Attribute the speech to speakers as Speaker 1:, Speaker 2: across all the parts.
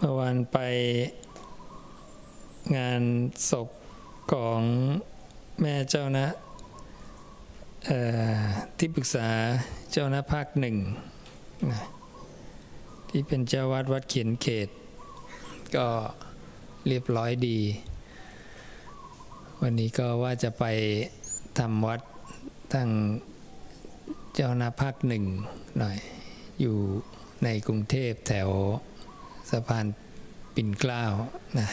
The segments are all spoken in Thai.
Speaker 1: เมื่อวานไปงานศพของแม่เจ้านะที่ปรึกษาเจ้านะภาคหนึ่งนะที่เป็นเจ้าวัดวัดเขียนเขต ก็เรียบร้อยดี วันนี้ก็ว่าจะไปทำวัดทั้งเจ้านาภาคหนึ่งหน่อย อยู่ในกรุงเทพแถว สะพานปิ่นเกล้านะ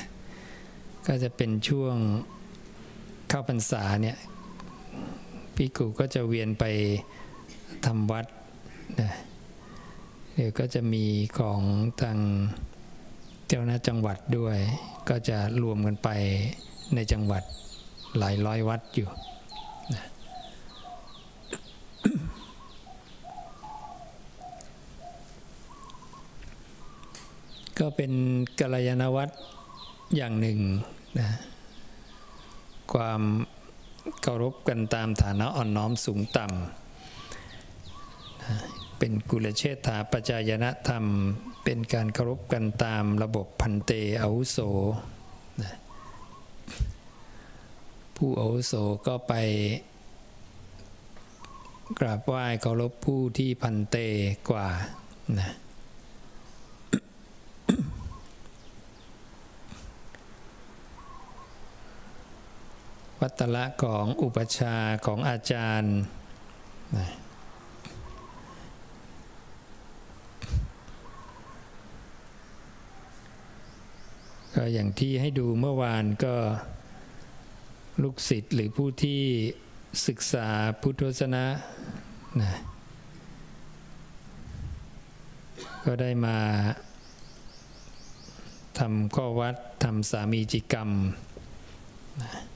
Speaker 1: ก็จะเป็นช่วงเข้าพรรษาเนี่ยพี่กูก็จะเวียนไปทำวัดนะเดี๋ยวก็จะมีของทางเจ้าหน้าจังหวัดด้วย ก็จะรวมกันไปในจังหวัดหลายร้อยวัดอยู่ ก็เป็นกัลยาณวัตรอย่างหนึ่งนะความเคารพกันตามฐานะอ่อนน้อมสูงต่ำนะเป็นกุลเชษฐาปัจายนธรรม เป็นการเคารพกันตามระบบพันเตอาวุโสนะผู้อาวุโสก็ไปกราบไหว้เคารพผู้ที่พันเตกว่านะ วัตละของอุปชาของอาจารย์ ก็อย่างที่ให้ดูเมื่อวานก็ลูกศิษย์หรือผู้ที่ศึกษาพุทธศาสนานะก็ได้มาทำข้อวัดทำสามีจิกรรมนะ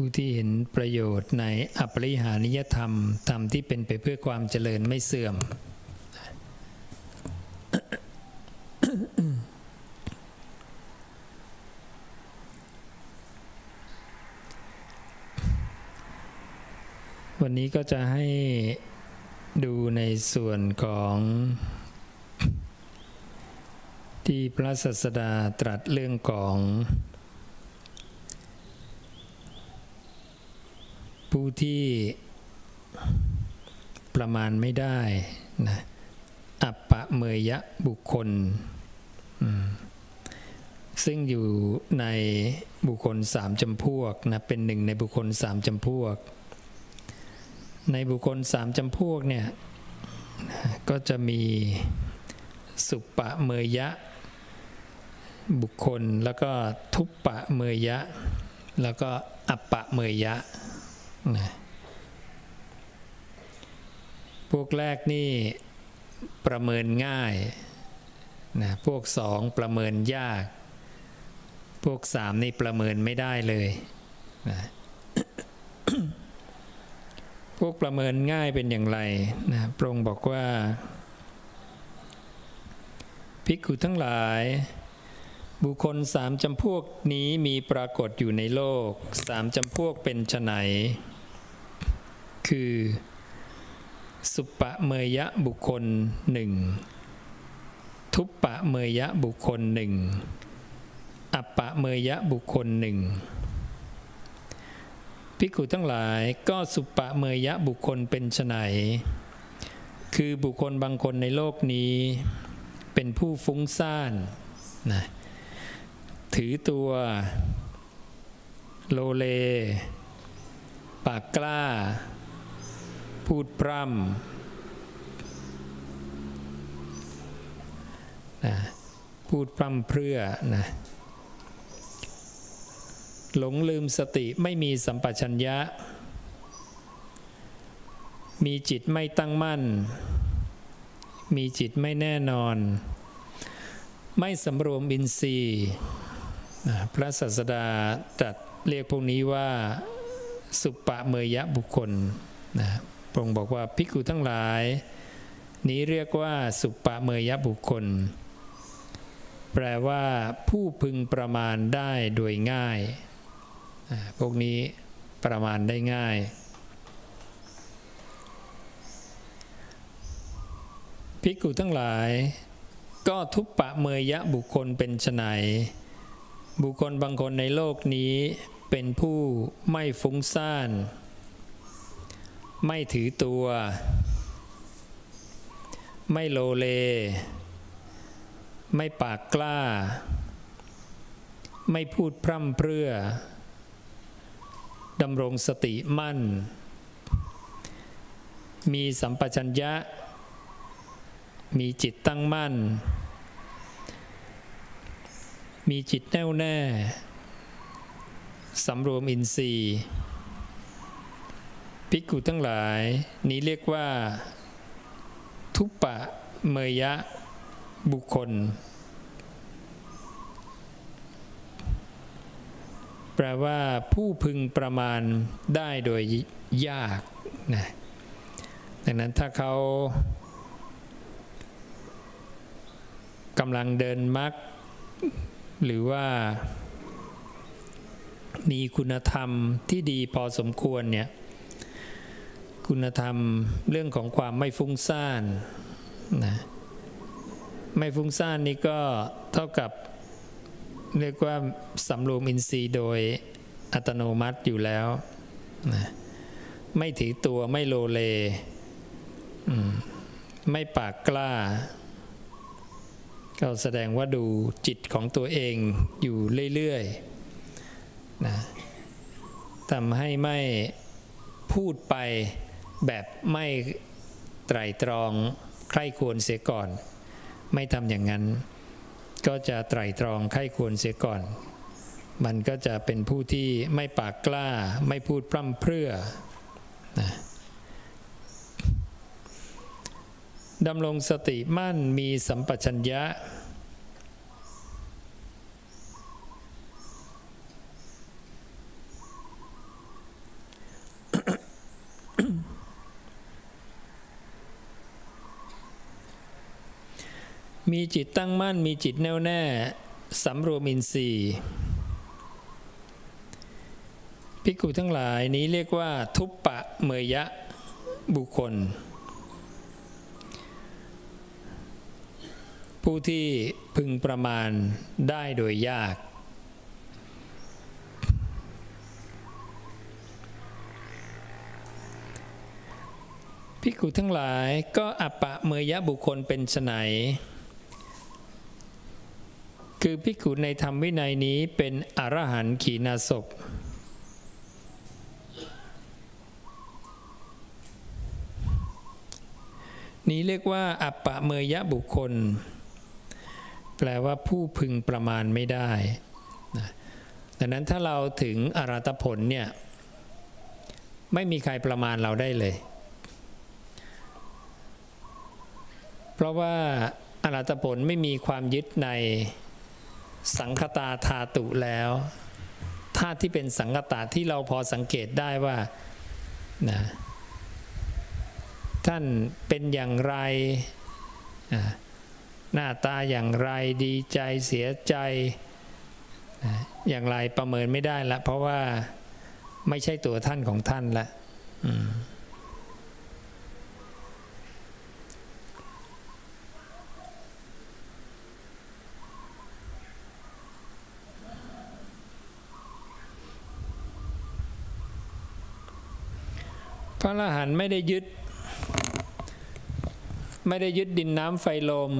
Speaker 1: ผู้ที่เห็นประโยชน์ในอปริหานิยธรรมธรรมที่เป็นไปเพื่อความเจริญไม่เสื่อม วันนี้ก็จะให้ดูในส่วนของที่พระสัสดาตรัสเรื่องของ ผู้ที่ประมาณไม่ได้นะอัปปะเมยะบุคคล ซึ่งอยู่ในบุคคลสามจำพวกนะเป็นหนึ่งในบุคคลสามจำพวก ในบุคคลสามจำพวกเนี่ยก็จะมีสุปปะเมยะ บุคคลแล้วก็ทุปปะเมยะ แล้วก็อัปปะเมยะ นะพวกแรกนี่ประเมินง่ายนะพวกสองประเมินยาก พวกสามนี่ประเมินไม่ได้เลยนะพวกประเมินง่ายเป็นอย่างไรนะพระองค์บอกว่าภิกขุทั้งหลาย บุคคลสามจำพวกนี้มีปรากฏอยู่ในโลกสามจำพวกเป็นไฉน คือ สุปะเมยะบุคคลหนึ่งทุปปะเมยะบุคคลหนึ่งอัปปะเมยะบุคคลหนึ่งภิกขุทั้งหลายก็สุปะเมยะบุคคลเป็นไนคือบุคคลบางคนในโลกนี้ เป็นผู้ฟุ้งซ่านนะถือตัว โลเล ปากกล้า พูดพร่ำนะพูดพร่ำเพื่อนะหลงลืมสติไม่มีสัมปชัญญะ มีจิตไม่ตั้งมั่น มีจิตไม่แน่นอน ไม่สำรวมอินทรีย์ พระศาสดาตรัสเรียกพวกนี้ว่า สุปปะเมยะบุคคลนะ ระองค์บอกว่าภิกขุทั้งหลาย นี้เรียกว่าสุปะเมยบุคคล แปลว่าผู้พึงประมาณได้โดยง่าย พวกนี้ประมาณได้ง่าย ภิกขุทั้งหลาย ก็ทุปปะเมยยะบุคคลเป็นไฉนบุคคลบางคนในโลกนี้เป็นผู้ไม่ฟุ้งซ่าน ไม่ถือตัว ไม่โลเล ไม่ปากกล้า ไม่พูดพร่ำเพรื่อดำรงสติมั่น มีสัมปชัญญะ มีจิตตั้งมั่น มีจิตแน่วแน่ สำรวมอินทรีย์ ภิกขุทั้งหลายนี้เรียกว่า ทุปะเมยะบุคคล แปลว่าผู้พึงประมาณได้โดยยากนะดังนั้นถ้าเขากำลังเดินมักหรือว่ามีคุณธรรมที่ดีพอสมควรเนี่ย คุณธรรมเรื่องของความไม่ฟุ้งซ่านนะไม่ฟุ้งซ่านนี่ก็เท่ากับเรียกว่าสำรวมอินทรีย์โดยอัตโนมัติอยู่แล้วนะไม่ถือตัวไม่โลเลไม่ปากกล้า ก็แสดงว่าดูจิตของตัวเองอยู่เรื่อยๆนะทำให้ไม่พูดไป แบบไม่ไตรตรองใคร่ควรเสียก่อน ไม่ทำอย่างนั้น ก็จะไตรตรองใคร่ควรเสียก่อน มันก็จะเป็นผู้ที่ไม่ปากกล้า ไม่พูดพร่ำเพรื่อนะดำรงสติมั่นมีสัมปชัญญะ มีจิตตั้งมั่นมีจิตแน่วแน่สำรวมอินทรีย์ภิกขุทั้งหลายนี้เรียกว่า ทุปปะเมยะบุคคล ผู้ที่พึงประมาณได้โดยยาก ภิกขุทั้งหลายก็อัปปะเมยะบุคคลเป็นไน คือภิกขุในธรรมวินัยนี้เป็นอรหันต์ขีณาศพนี้เรียกว่า อัปปะเมยะบุคคล แปลว่าผู้พึงประมาณไม่ได้ดังนั้นถ้าเราถึงอรัตผลเนี่ย ไม่มีใครประมาณเราได้เลย เพราะว่าอรัตผลไม่มีความยึดใน สังคตาธาตุแล้วธาตุที่เป็นสังคตาที่เราพอสังเกตได้ว่านะท่านเป็นอย่างไรหน้าตาอย่างไรดีใจเสียใจอย่างไรประเมินไม่ได้ละเพราะว่าไม่ใช่ตัวท่านของท่านละ พระอรหันต์ไม่ได้ยึด ไม่ได้ยึดดินน้ำไฟลม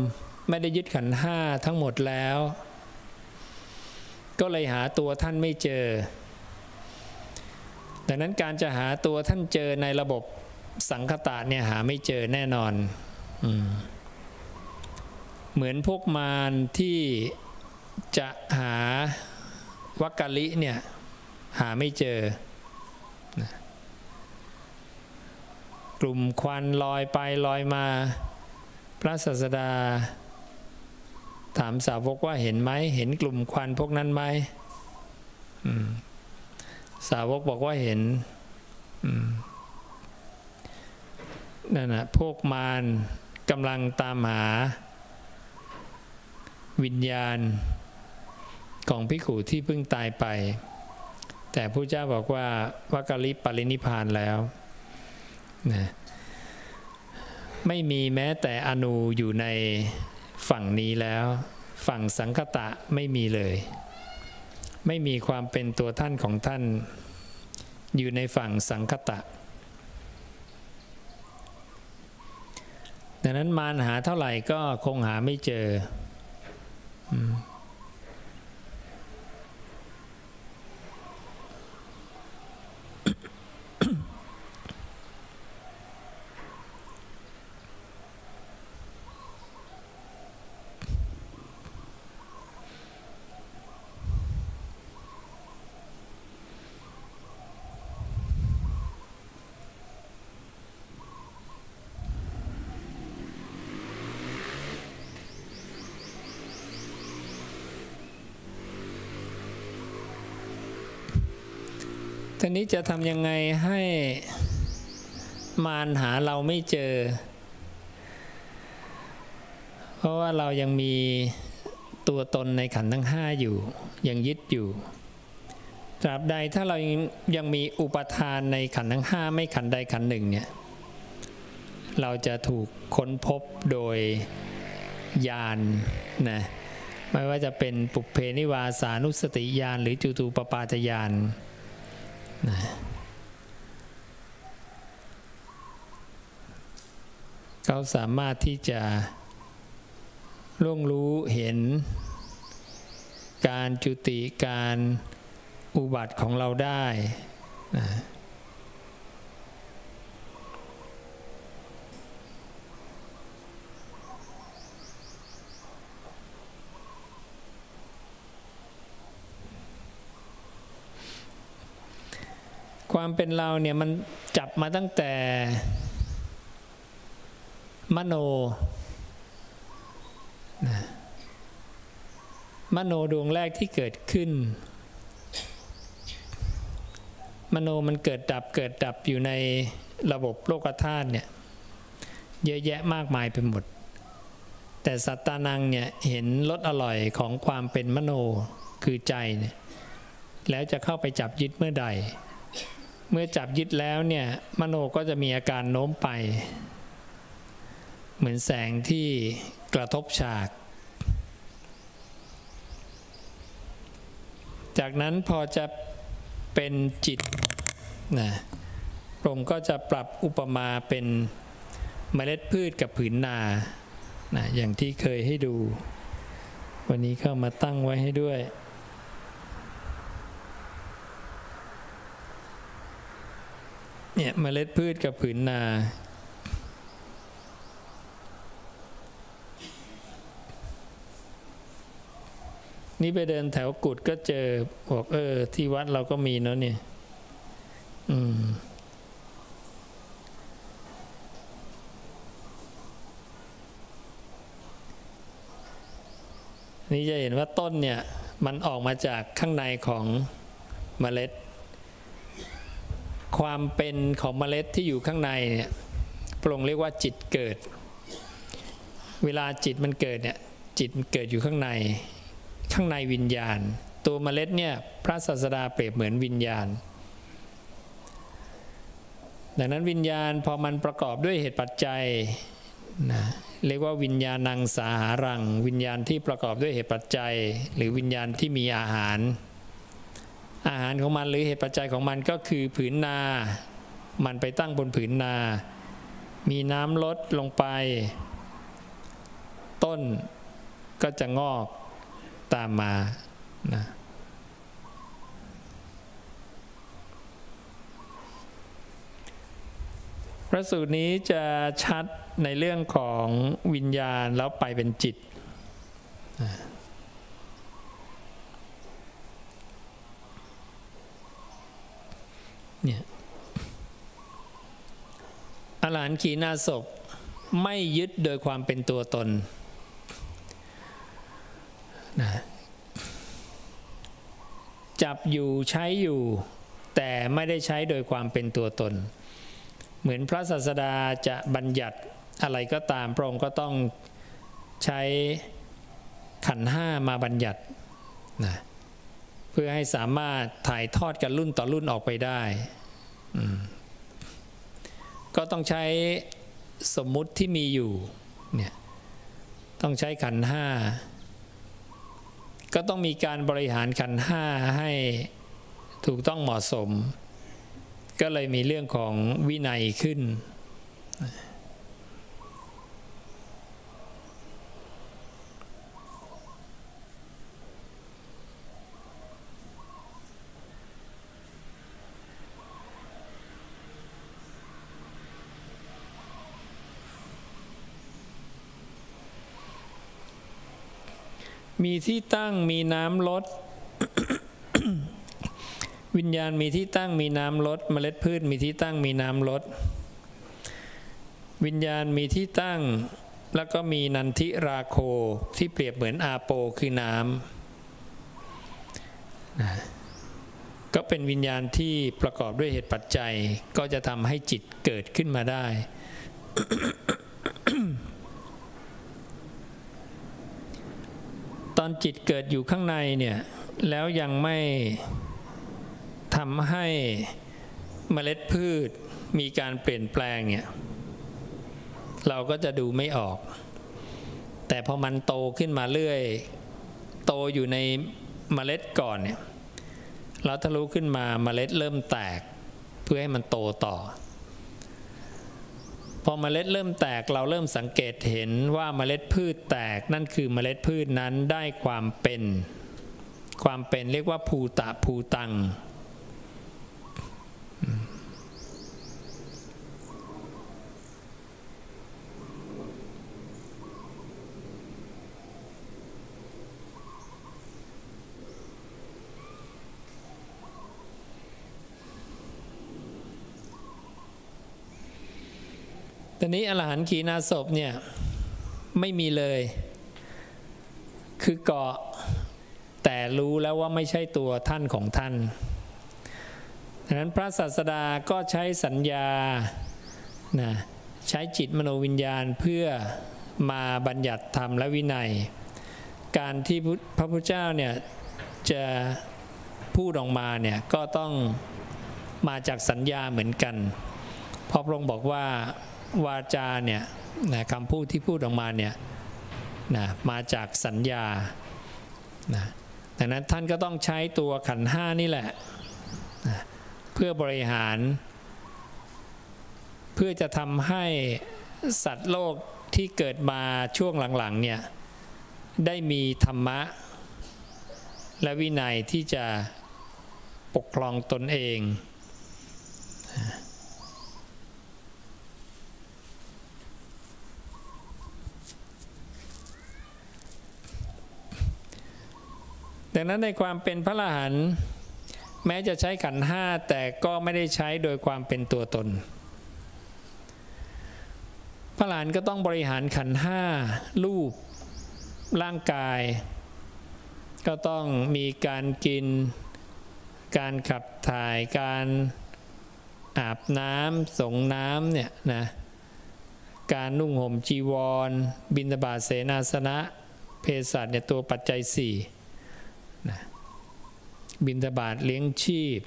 Speaker 1: ไม่ได้ยึดขันห้าทั้งหมดแล้ว ก็เลยหาตัวท่านไม่เจอ ดังนั้นการจะหาตัวท่านเจอในระบบสังคตะเนี่ยหาไม่เจอแน่นอนอเหมือนพวกมารที่จะหาวักกะลิเนี่ยหาไม่เจอ กลุ่มควันลอยไปลอยมา พระศาสดา ถามสาวกว่าเห็นไหม เห็นกลุ่มควันพวกนั้นไหมสาวกบอกว่าเห็นนั่นนะพวกมารกำลังตามหา วิญญาณ ของพิขูที่เพิ่งตายไป แต่พระเจ้าบอกว่าวักลิปรินิพานแล้ว นะไม่มีแม้แต่อนูอยู่ในฝั่งนี้แล้ว ฝั่งสังคตะไม่มีเลย ไม่มีความเป็นตัวท่านของท่าน อยู่ในฝั่งสังคตะ ดังนั้นมารหาเท่าไหร่ก็คงหาไม่เจอ ทีนี้จะทำยังไงให้มารหาเราไม่เจอ เพราะว่าเรายังมีตัวตนในขันทั้งห้าอยู่ ยังยึดอยู่ ตราบใดถ้าเรายังมีอุปทานในขันทั้งห้าไม่ขันใดขันหนึ่งเนี่ย เราจะถูกค้นพบโดยญาณนนะไม่ว่าจะเป็นปุเพนิวาสานุสติญาณหรือจุตูปปาตญาณ นะเขาสามารถที่จะร่วงรู้เห็น การจุติการอุบัติของเราได้นะ ความเป็นเราเนี่ยมันจับมาตั้งแต่ มโนนะมโนดวงแรกที่เกิดขึ้น มโนมันเกิดดับเกิดดับอยู่ในระบบโลกธาตุเนี่ย เยอะแยะมากมายไปหมด แต่สัตตานังเนี่ยเห็นรสอร่อยของความเป็นมโนคือใจเนี่ยแล้วจะเข้าไปจับยึดเมื่อใด เมื่อจับยึดแล้วเนี่ยมโนก็จะมีอาการโน้มไป เหมือนแสงที่กระทบฉาก จากนั้นพอจะเป็นจิตนะพระองค์ก็จะปรับอุปมาเป็นเมล็ดพืชกับผืนนานะอย่างที่เคยให้ดู วันนี้เข้ามาตั้งไว้ให้ด้วย เนี่ยเมล็ดพืชกับผืนนา นี่ไปเดินแถวกุดก็เจอบอกเออ ที่วัดเราก็มีเนาะเนี่ย อืมนี่จะเห็นว่าต้นเนี่ย มันออกมาจากข้างในของเมล็ด ความเป็นของเมล็ดที่อยู่ข้างในเนี่ยพระองค์เรียกว่าจิตเกิด เวลาจิตมันเกิดเนี่ยจิตมันเกิดอยู่ข้างใน ข้างในวิญญาณ ตัวเมล็ดเนี่ยพระศาสดาเปรียบเหมือนวิญญาณ ดังนั้นวิญญาณพอมันประกอบด้วยเหตุปัจจัยนะเรียกว่าวิญญาณังสาหารัง วิญญาณที่ประกอบด้วยเหตุปัจจัย หรือวิญญาณที่มีอาหาร อาหารของมันหรือเหตุปัจจัยของมันก็คือผืนนา มันไปตั้งบนผืนนา มีน้ำลดลงไป ต้นก็จะงอกตามมานะพระสูตรนี้จะชัดในเรื่องของวิญญาณแล้วไปเป็นจิต เนี่ยอรหันขีณาศพไม่ยึดโดยความเป็นตัวตนนะจับอยู่ใช้อยู่ แต่ไม่ได้ใช้โดยความเป็นตัวตน เหมือนพระศาสดาจะบัญญัติอะไรก็ตามพระองค์ก็ต้องใช้ขันห้ามาบัญญัตินะ เพื่อให้สามารถถ่ายทอดกันรุ่นต่อรุ่นออกไปได้ ก็ต้องใช้สมมุติที่มีอยู่เนี่ยต้องใช้ขันห้าก็ต้องมีการบริหารขันห้าให้ถูกต้องเหมาะสม ก็เลยมีเรื่องของวินัยขึ้น มีที่ตั้งมีน้ำลด วิญญาณมีที่ตั้งมีน้ำลด เมล็ดพืชมีที่ตั้งมีน้ำลด วิญญาณมีที่ตั้ง แล้วก็มีนันทิราโคที่เปรียบเหมือนอาโปคือน้ำก็เป็นวิญญาณที่ประกอบด้วยเหตุปัจจัย ก็จะทำให้จิตเกิดขึ้นมาได้ อนจิตเกิดอยู่ข้างในเนี่ยแล้วยังไม่ทำให้เมล็ดพืชมีการเปลี่ยนแปลงเนี่ยเราก็จะดูไม่ออก แต่พอมันโตขึ้นมาเรื่อย โตอยู่ในเมล็ดก่อนเนี่ยเราทะลุขึ้นมาเมล็ดเริ่มแตกเพื่อให้มันโตต่อ อเมล็ดเริ่มแตกเราเริ่มสังเกตเห็นว่าเมล็ดพืชแตกนั่นคือเมล็ดพืชนั้นได้ความเป็น ความเป็นเรียกว่าภูตะภูตัง ตอนนี้อรหันต์ขีณาศพเนี่ยไม่มีเลย คือเกาะแต่รู้แล้วว่าไม่ใช่ตัวท่านของท่านดังนั้นพระศาสดาก็ใช้สัญญานะใช้จิตมโนวิญญาณเพื่อมาบัญญัติธรรมและวินัย การที่พระพุทธเจ้าเนี่ยจะพูดออกมาเนี่ยก็ต้องมาจากสัญญาเหมือนกันพอพระองค์บอกว่า วาจาเนี่ยนะคำพูดที่พูดออกมาเนี่ยนะมาจากสัญญานะดังนั้นท่านก็ต้องใช้ตัวขันห้านี่แหละนะเพื่อบริหาร เพื่อจะทำให้สัตว์โลกที่เกิดมาช่วงหลังๆเนี่ยได้มีธรรมะ และวินัยที่จะปกครองตนเอง ดังนั้นในความเป็นพระอรหันต์แม้จะใช้ขันห้าแต่ก็ไม่ได้ใช้โดยความเป็นตัวตน พระอรหันต์ก็ต้องบริหารขันห้ารูป ร่างกาย ก็ต้องมีการกิน การขับถ่ายการอาบน้ำส่งน้ำเนี่ยนะการนุ่งห่มจีวร บินบาเสนาสนะ เพศสัตว์เนี่ยตัวปัจจัยสี่ นะบินทบาทเลี้ยงชีพ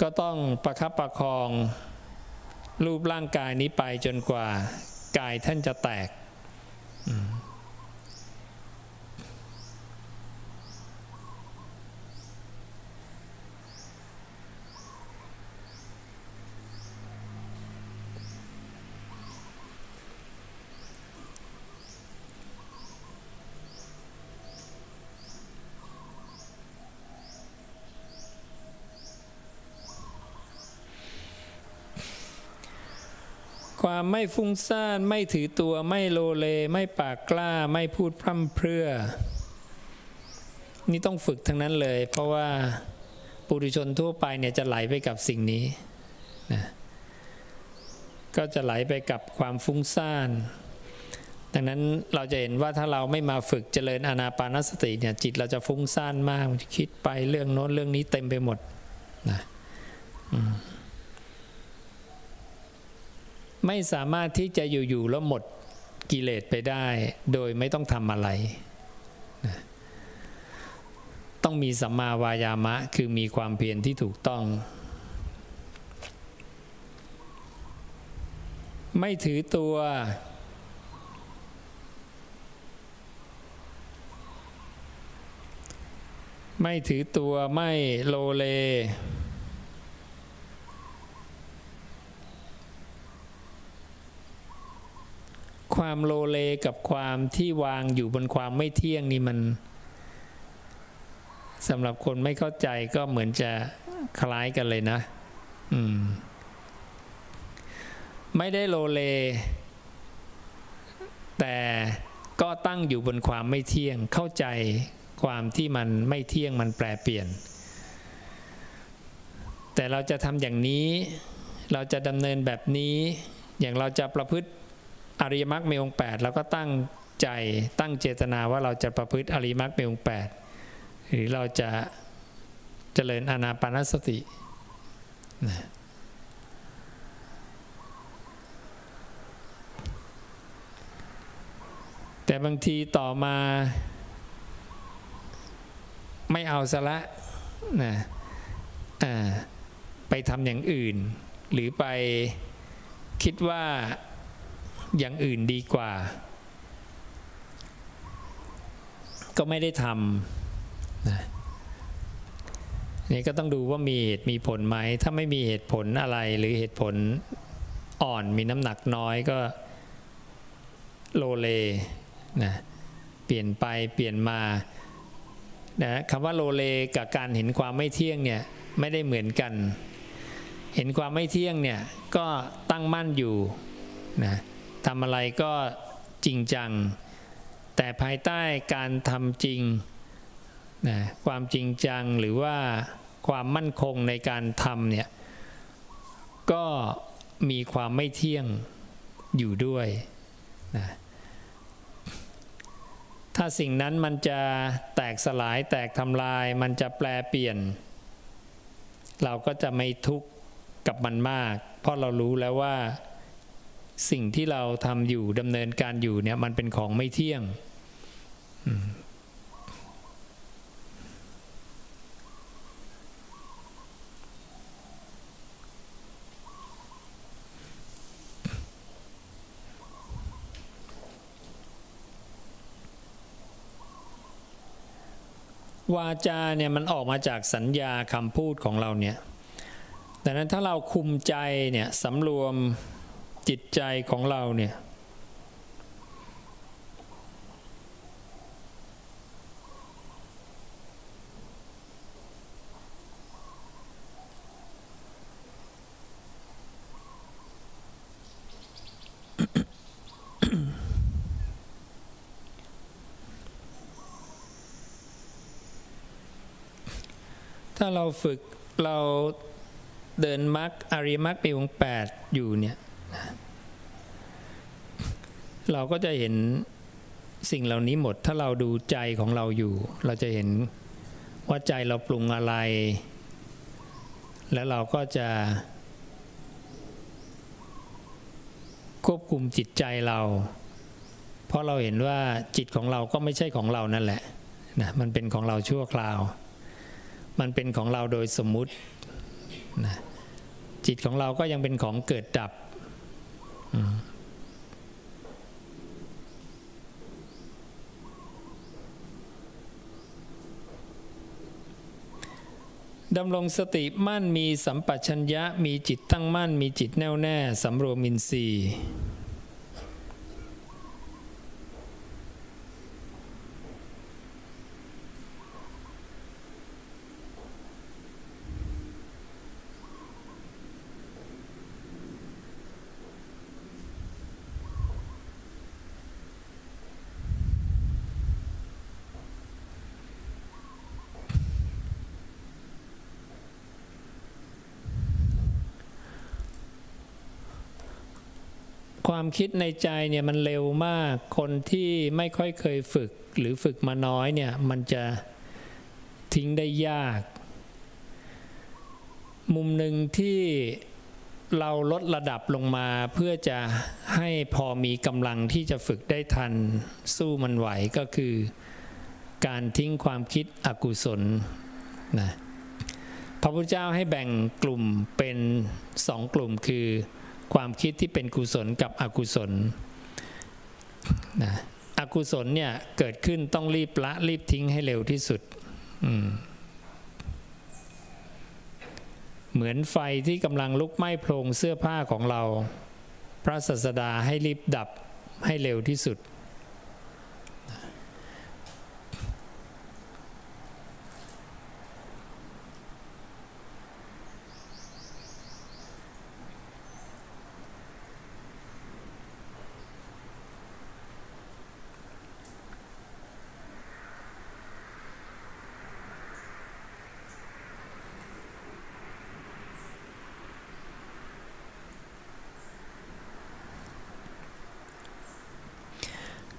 Speaker 1: ก็ต้องประคับประคองรูปร่างกายนี้ไปจนกว่ากายท่านจะแตก ความไม่ฟุ้งซ่านไม่ถือตัวไม่โลเล ไม่ปากกล้าไม่พูดพร่ำเพรื่อ นี่ต้องฝึกทั้งนั้นเลย เพราะว่าปุถุชนทั่วไปเนี่ยจะไหลไปกับสิ่งนี้นะก็จะไหลไปกับความฟุ้งซ่าน ดังนั้นเราจะเห็นว่าถ้าเราไม่มาฝึกเจริญอานาปานสติเนี่ยจิตเราจะฟุ้งซ่านมากคิดไปเรื่องโน้นเรื่องนี้เต็มไปหมดนะอืม ไม่สามารถที่จะอยู่ๆแล้วหมดกิเลสไปได้ โดยไม่ต้องทำอะไรนะต้องมีสัมมาวายามะคือมีความเพียรที่ถูกต้อง ไม่ถือตัว ไม่ถือตัวไม่โลเล ความโลเลกับความที่วางอยู่บนความไม่เที่ยงนี่มันสำหรับคนไม่เข้าใจก็เหมือนจะคล้ายกันเลยนะ อืม ไม่ได้โลเล แต่ก็ตั้งอยู่บนความไม่เที่ยง เข้าใจความที่มันไม่เที่ยงมันแปรเปลี่ยน แต่เราจะทำอย่างนี้ เราจะดำเนินแบบนี้ อย่างเราจะประพฤติ อริยมรรคมีองค์8เราก็ตั้งใจตั้งเจตนาว่าเราจะประพฤติอริยมรรคมีองค์8หรือเราจะเจริญอานาปานสตินะแต่บางทีต่อมาไม่เอาซะละนะไปทำอย่างอื่น หรือไปคิดว่า อย่างอื่นดีกว่า ก็ไม่ได้ทำนะนี่ก็ต้องดูว่ามีเหตุมีผลไหม ถ้าไม่มีเหตุผลอะไรหรือเหตุผลอ่อนมีน้ำหนักน้อยก็โลเลนะเปลี่ยนไปเปลี่ยนมานะคำว่าโลเลกับการเห็นความไม่เที่ยงเนี่ยไม่ได้เหมือนกัน เห็นความไม่เที่ยงเนี่ยก็ตั้งมั่นอยู่นะ ทำอะไรก็จริงจัง แต่ภายใต้การทำจริงนะความจริงจังหรือว่าความมั่นคงในการทำเนี่ย ก็มีความไม่เที่ยงอยู่ด้วยนะถ้าสิ่งนั้นมันจะแตกสลายแตกทำลาย มันจะแปลเปลี่ยน เราก็จะไม่ทุกข์กับมันมาก เพราะเรารู้แล้วว่า สิ่งที่เราทำอยู่ดำเนินการอยู่เนี่ยมันเป็นของไม่เที่ยงวาจาเนี่ยมันออกมาจากสัญญาคำพูดของเราเนี่ย ดังนั้นถ้าเราคุมใจเนี่ยสำรวม จิตใจของเราเนี่ยถ้าเราฝึกเราเดินมรรคอริมัรคปีวงแปดอยู่เนี่ย เราก็จะเห็นสิ่งเหล่านี้หมด ถ้าเราดูใจของเราอยู่ เราจะเห็นว่าใจเราปรุงอะไร แล้วเราก็จะควบคุมจิตใจเรา เพราะเราเห็นว่าจิตของเราก็ไม่ใช่ของเรานั่นแหละนะมันเป็นของเราชั่วคราว มันเป็นของเราโดยสมมุตินะจิตของเราก็ยังเป็นของเกิดดับ ดำรงสติมั่นมีสัมปชัญญะมีจิตตั้งมั่น มีจิตแน่วแน่สำรวมอินทรีย์ ความคิดในใจเนี่ยมันเร็วมาก คนที่ไม่ค่อยเคยฝึกหรือฝึกมาน้อยเนี่ยมันจะทิ้งได้ยาก มุมหนึ่งที่เราลดระดับลงมาเพื่อจะให้พอมีกำลังที่จะฝึกได้ทัน สู้มันไหวก็คือ การทิ้งความคิดอกุศลนะพระพุทธเจ้าให้แบ่งกลุ่มเป็นสองกลุ่มคือ ความคิดที่เป็นกุศลกับอกุศลนะอกุศลเนี่ยเกิดขึ้นต้องรีบละรีบทิ้งให้เร็วที่สุด เหมือนไฟที่กำลังลุกไหม้โพรงเสื้อผ้าของเรา พระศาสดาให้รีบดับให้เร็วที่สุด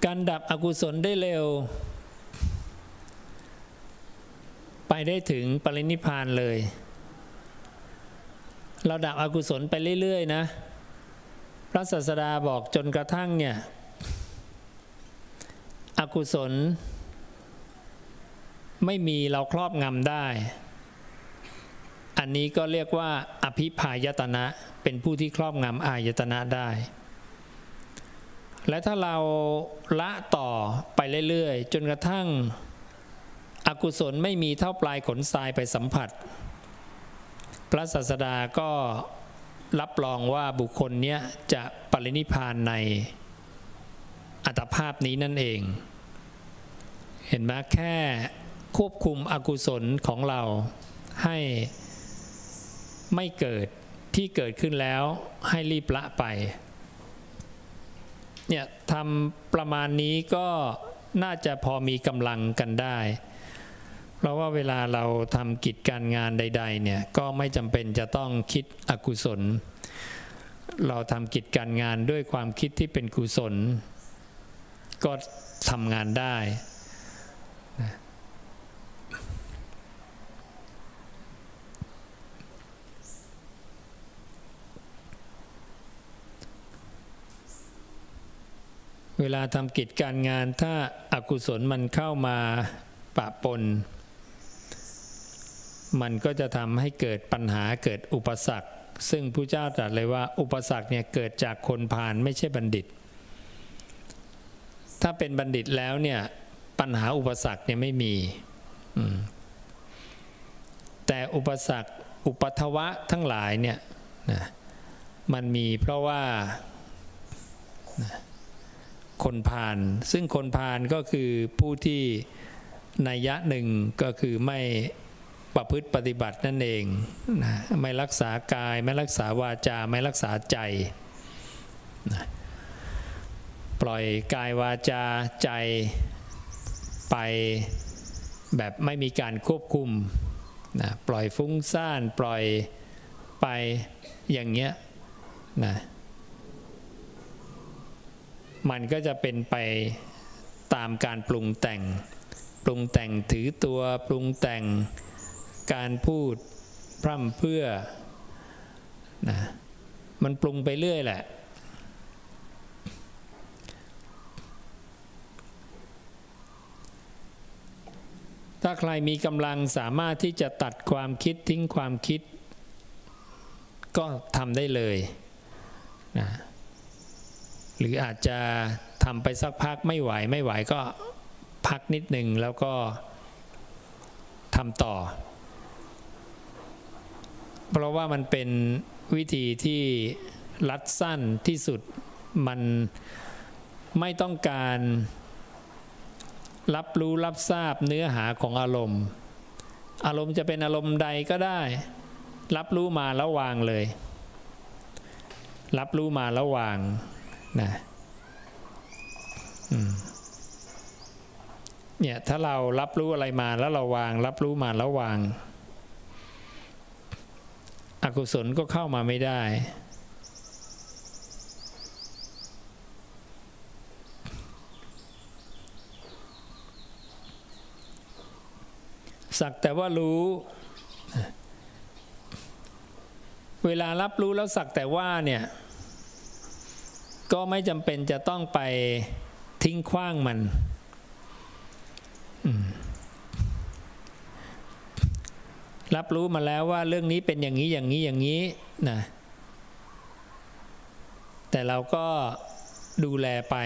Speaker 1: การดับอกุศลได้เร็ว ไปได้ถึงปรินิพานเลย เราดับอกุศลไปเรื่อยๆนะ พระศาสดาบอกจนกระทั่งเนี่ยอกุศล ไม่มีเราครอบงำได้ อันนี้ก็เรียกว่า อภิพายตนะ เป็นผู้ที่ครอบงำอายตนะได้ และถ้าเราละต่อไปเรื่อยๆ จนกระทั่งอกุศลไม่มีเท่าปลายขนทรายไปสัมผัส พระศาสดาก็รับรองว่าบุคคลนี้จะปรินิพานในอัตภาพนี้นั่นเอง เห็นไหมแค่ควบคุมอกุศลของเราให้ไม่เกิดที่เกิดขึ้นแล้วให้รีบละไป เนี่ยทำประมาณนี้ก็น่าจะพอมีกำลังกันได้ เพราะว่าเวลาเราทำกิจการงานใด ๆ เนี่ยก็ไม่จำเป็นจะต้องคิดอกุศล เราทำกิจการงานด้วยความคิดที่เป็นกุศล ก็ทำงานได้ เวลาทำกิจการงานถ้าอากุศลมันเข้ามาปะปน มันก็จะทำให้เกิดปัญหาเกิดอุปสรรค ซึ่งผู้เจ้าตรัสเลยว่าอุปสรรคเนี่ยเกิดจากคนพาลไม่ใช่บัณฑิต ถ้าเป็นบัณฑิตแล้วเนี่ยปัญหาอุปสรรคเนี่ยไม่มีแต่อุปสรรคอุปทวะทั้งหลายเนี่ยนะมันมีเพราะว่านะ คนพาลซึ่งคนพาลก็คือผู้ที่นัยยะหนึ่งก็คือไม่ประพฤติปฏิบัตินั่นเองนะไม่รักษากาย ไม่รักษาวาจา ไม่รักษาใจนะปล่อยกายวาจาใจไปแบบไม่มีการควบคุมนะปล่อยฟุ้งซ่าน ปล่อยไปอย่างเงี้ยนะ มันก็จะเป็นไปตามการปรุงแต่ง ปรุงแต่งถือตัวปรุงแต่งการพูดพร่ำเพื่อนะมันปรุงไปเรื่อยแหละ ถ้าใครมีกำลังสามารถที่จะตัดความคิดทิ้งความคิด ก็ทำได้เลยนะ หรืออาจจะทำไปสักพักไม่ไหวไม่ไหวก็พักนิดหนึ่งแล้วก็ทำต่อ เพราะว่ามันเป็นวิธีที่รัดสั้นที่สุดมันไม่ต้องการรับรู้รับทราบเนื้อหาของอารมณ์ อารมณ์จะเป็นอารมณ์ใดก็ได้ รับรู้มาแล้ววางเลย รับรู้มาแล้ววาง นะเนี่ยถ้าเรารับรู้อะไรมาแล้วเราวาง รับรู้มาแล้ววาง อกุศลก็เข้ามาไม่ได้สักแต่ว่ารู้ เวลารับรู้แล้วสักแต่ว่าเนี่ย ก็ไม่จำเป็นจะต้องไปทิ้งขว้างมันรับรู้มาแล้วว่าเรื่องนี้เป็นอย่างนี้อย่างนี้อย่างนี้นะแต่เราก็ดูแลไป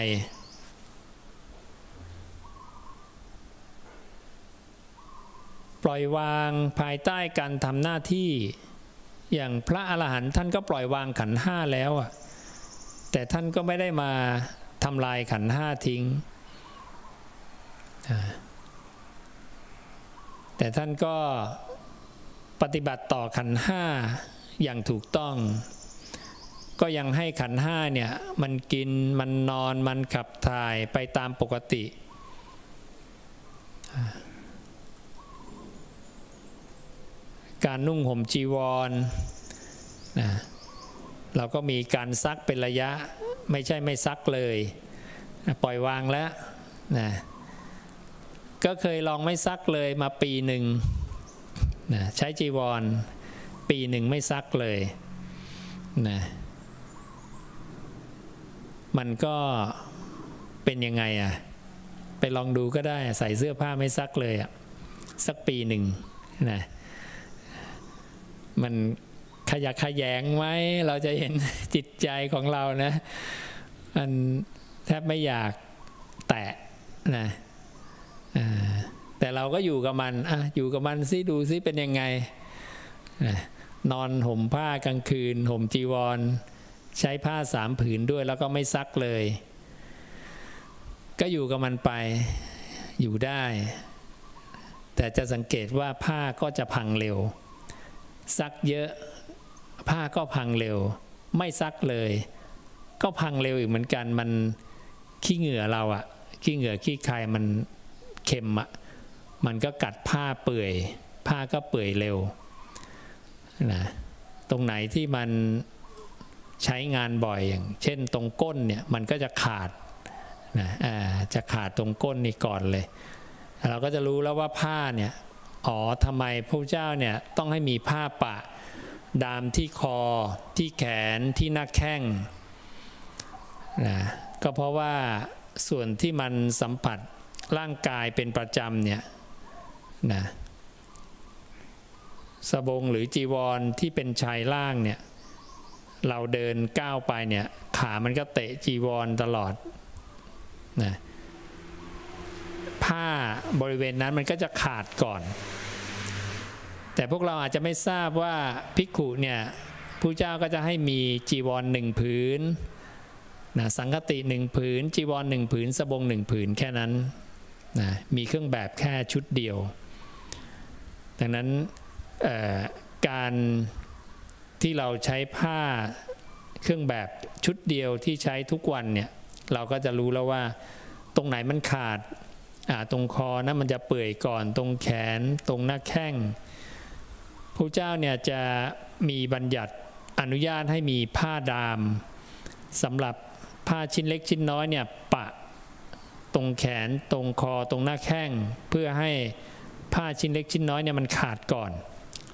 Speaker 1: ปล่อยวางภายใต้การทำหน้าที่ อย่างพระอรหันต์ท่านก็ปล่อยวางขันห้าแล้วอะ แต่ท่านก็ไม่ได้มาทำลายขันห้าทิ้ง แต่ท่านก็ปฏิบัติต่อขันห้าอย่างถูกต้อง ก็ยังให้ขันห้าเนี่ย มันกินมันนอนมันขับถ่ายไปตามปกติ การนุ่งห่มจีวรนะ เราก็มีการซักเป็นระยะไม่ใช่ไม่ซักเลย ปล่อยวางแล้วนะก็เคยลองไม่ซักเลยมาปีหนึ่งนะใช้จีวร ปีหนึ่งไม่ซักเลยนะมันก็เป็นยังไงอะไปลองดูก็ได้ใส่เสื้อผ้าไม่ซักเลยอะสักปีหนึ่งนะมัน ยักขยงไหมเราจะเห็นจิตใจของเรานะมันแทบไม่อยากแตะนะแต่เราก็อยู่กับมันออยู่กับมันซิดูซิเป็นยังไงนอนห่มผ้ากลางคืน ห่มจีวร ใช้ผ้าสามผืนด้วยแล้วก็ไม่ซักเลย ก็อยู่กับมันไปอยู่ได้ แต่จะสังเกตว่าผ้าก็จะพังเร็ว ซักเยอะ ผ้าก็พังเร็ว ไม่ซักเลย ก็พังเร็วอีกเหมือนกัน มันขี้เหงื่อเราอะขี้เหงื่อขี้ใครมันเค็มอะมันก็กัดผ้าเปื่อย ผ้าก็เปื่อยเร็วนะตรงไหนที่มันใช้งานบ่อยอย่าง เช่นตรงก้นเนี่ยมันก็จะขาดนะจะขาดตรงก้นนี่ก่อนเลย เราก็จะรู้แล้วว่าผ้าเนี่ยอ๋อทำไมพระเจ้าเนี่ยต้องให้มีผ้าปะ ดามที่คอที่แขนที่หน้าแข้งนะก็เพราะว่าส่วนที่มันสัมผัสร่างกายเป็นประจำเนี่ยนะสบงหรือจีวรที่เป็นชายล่างเนี่ยเราเดินก้าวไปเนี่ยขามันก็เตะจีวรตลอดนะผ้าบริเวณนั้นมันก็จะขาดก่อน แต่พวกเราอาจจะไม่ทราบว่าภิกขุเนี่ยผู้เจ้าก็จะให้มีจีวรหนึ่งผืนนะสังคติหนึ่งผืน จีวรหนึ่งผืนสบงหนึ่งผืนแค่นั้นนะมีเครื่องแบบแค่ชุดเดียว ดังนั้นการที่เราใช้ผ้าเครื่องแบบชุดเดียวที่ใช้ทุกวันเนี่ยเราก็จะรู้แล้วว่าตรงไหนมันขาดตรงคอนะมันจะเปื่อยก่อนตรงแขน ตรงหน้าแข้ง พระเจ้าเนี่ยจะมีบัญญัติอนุญาตให้มีผ้าดามสำหรับผ้าชิ้นเล็กชิ้นน้อยเนี่ยปะตรงแขนตรงคอตรงหน้าแข้งเพื่อให้ผ้าชิ้นเล็กชิ้นน้อยเนี่ยมันขาดก่อน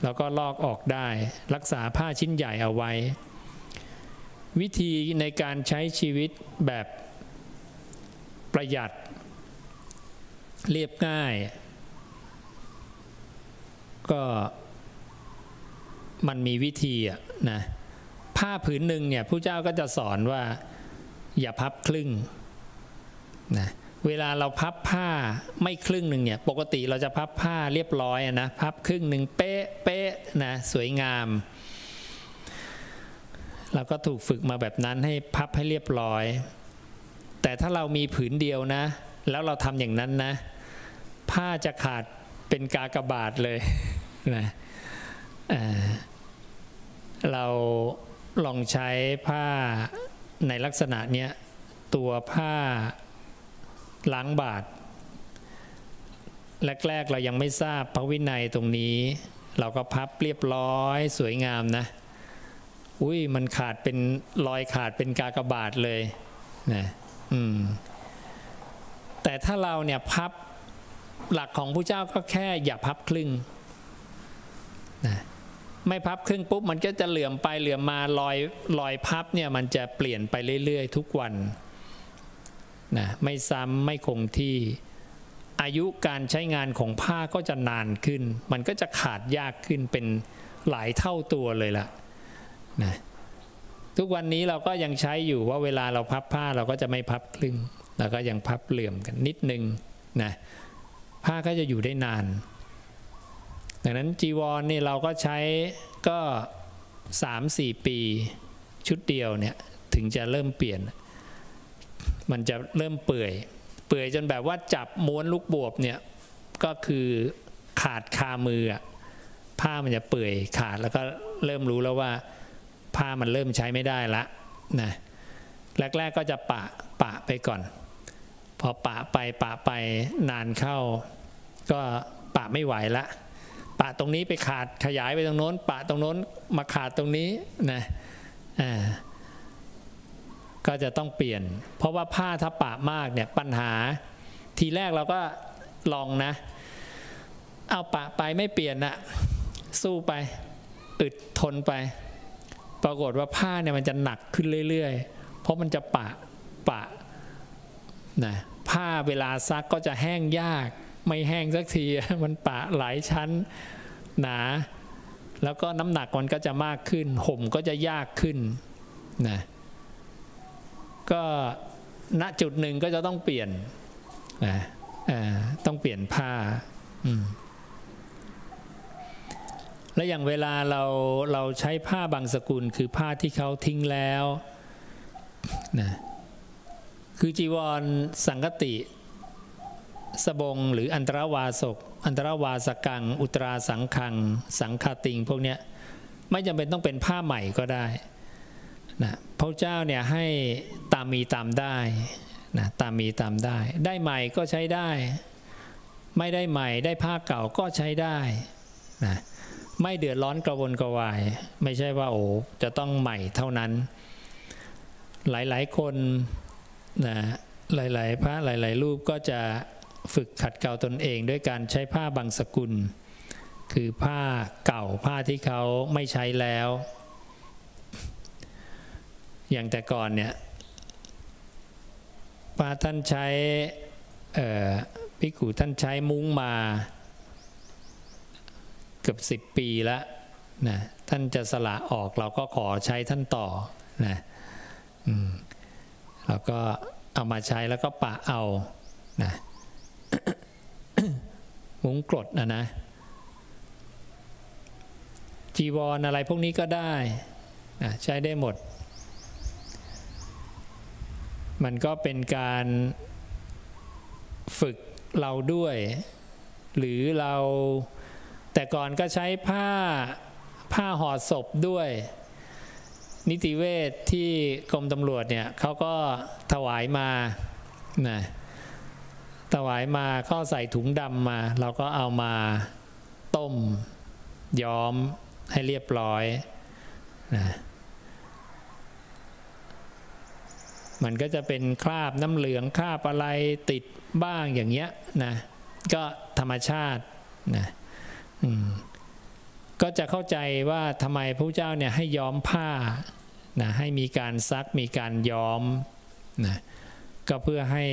Speaker 1: แล้วก็ลอกออกได้ รักษาผ้าชิ้นใหญ่เอาไว้ วิธีในการใช้ชีวิตแบบประหยัด เรียบง่าย ก็ มันมีวิธีอะนะผ้าผืนหนึ่งเนี่ยผู้เจ้าก็จะสอนว่าอย่าพับครึ่งนะเวลาเราพับผ้าไม่ครึ่งหนึ่งเนี่ยปกติเราจะพับผ้าเรียบร้อยนะพับครึ่งหนึ่งเป๊ะเป๊ะนะสวยงาม เราก็ถูกฝึกมาแบบนั้นให้พับให้เรียบร้อย แต่ถ้าเรามีผืนเดียวนะ แล้วเราทำอย่างนั้นนะ ผ้าจะขาดเป็นกากบาทเลยนะ เราลองใช้ผ้าในลักษณะเนี้ยตัวผ้าล้างบาทแรกๆเรายังไม่ทราบพระวินัยตรงนี้ เราก็พับเรียบร้อยสวยงามนะ อุ้ยมันขาดเป็นรอยขาดเป็นกากบาทเลยนะอืมแต่ถ้าเราเนี่ยพับหลักของพระเจ้าก็แค่อย่าพับครึ่งนะ ไม่พับครึ่งปุ๊บมันก็จะเหลื่อมไปเหลื่อมมาลอยลอยพับเนี่ยมันจะเปลี่ยนไปเรื่อยๆ ทุกวันนะไม่ซ้ำไม่คงที่อายุการใช้งานของผ้าก็จะนานขึ้น มันก็จะขาดยากขึ้นเป็นหลายเท่าตัวเลยล่ะนะทุกวันนี้เราก็ยังใช้อยู่ว่าเวลาเราพับผ้าเราก็จะไม่พับครึ่งเราก็ยังพับเหลื่อมกันนิดนึงนะผ้าก็จะอยู่ได้นาน ดังนั้นจีวรนี่เราก็ใช้ก็ 3-4 ปีชุดเดียวเนี่ยถึงจะเริ่มเปลี่ยน มันจะเริ่มเปื่อย เปื่อยจนแบบว่าจับม้วนลูกบวบเนี่ยก็คือขาดคามือผ้ามันจะเปื่อยขาดแล้วก็เริ่มรู้แล้วว่าผ้ามันเริ่มใช้ไม่ได้ละนะแรกๆก็จะปะปะไปก่อน พอปะไปปะไปนานเข้า ก็ปะไม่ไหวละ ปะตรงนี้ไปขาดขยายไปตรงโน้น ปะตรงโน้นมาขาดตรงนี้นะอ่าก็จะต้องเปลี่ยน เพราะว่าผ้าถ้าปะมากเนี่ยปัญหาทีแรกเราก็ลองนะ เอาปะไปไม่เปลี่ยนนะสู้ไปอึดทนไป ปรากฏว่าผ้าเนี่ยมันจะหนักขึ้นเรื่อยๆ เพราะมันจะปะปะนะผ้าเวลาซักก็จะแห้งยาก ไม่แห้งสักทีมันปะหลายชั้นหนา แล้วก็น้ำหนักมันก็จะมากขึ้น ห่มก็จะยากขึ้นนะก็ณจุดหนึ่งก็จะต้องเปลี่ยนนะต้องเปลี่ยนผ้าและอย่างเวลาเราเราใช้ผ้าบางสกุลคือผ้าที่เขาทิ้งแล้วนะคือจีวรสังกติ สบงหรืออันตรวาสก อันตรวาสกัง อุตราสังคัง สังคาติง พวกนี้ไม่จำเป็นต้องเป็นผ้าใหม่ก็ได้นะพระเจ้าเนี่ยให้ตามมีตามได้นะตามมีตามได้ ได้ใหม่ก็ใช้ได้ ไม่ได้ใหม่ได้ผ้าเก่าก็ใช้ได้นะไม่เดือดร้อนกระวนกระวาย ไม่ใช่ว่าโอ้จะต้องใหม่เท่านั้น หลายๆคนนะหลาย ๆ พระหลาย ๆ รูปก็จะ ฝึกขัดเกลาตนเองด้วยการใช้ผ้าบางสกุล คือผ้าเก่าผ้าที่เขาไม่ใช้แล้ว อย่างแต่ก่อนเนี่ยพระท่านใช้พิกุท่านใช้มุ้งมาเกือบสิบปีแล้วนะท่านจะสละออกเราก็ขอใช้ท่านต่อนะเราก็เอามาใช้แล้วก็ปะเอานะ มุ้งกรดนะนะ จีวรออะไรพวกนี้ก็ได้ใช้ได้หมด มันก็เป็นการฝึกเราด้วย หรือเราแต่ก่อนก็ใช้ผ้าผ้าห่อศพด้วย นิติเวศที่กรมตำรวจเนี่ยเขาก็ถวายมานะ ถวายมาก็ใส่ถุงดำมา เราก็เอามาต้ม ย้อมให้เรียบร้อยนะมันก็จะเป็นคราบน้ำเหลืองคราบอะไรติดบ้างอย่างเงี้ยนะก็ธรรมชาตินะก็จะเข้าใจว่าทำไมพระเจ้าเนี่ยให้ย้อมผ้านะให้มีการซักมีการย้อมนะก็เพื่อให้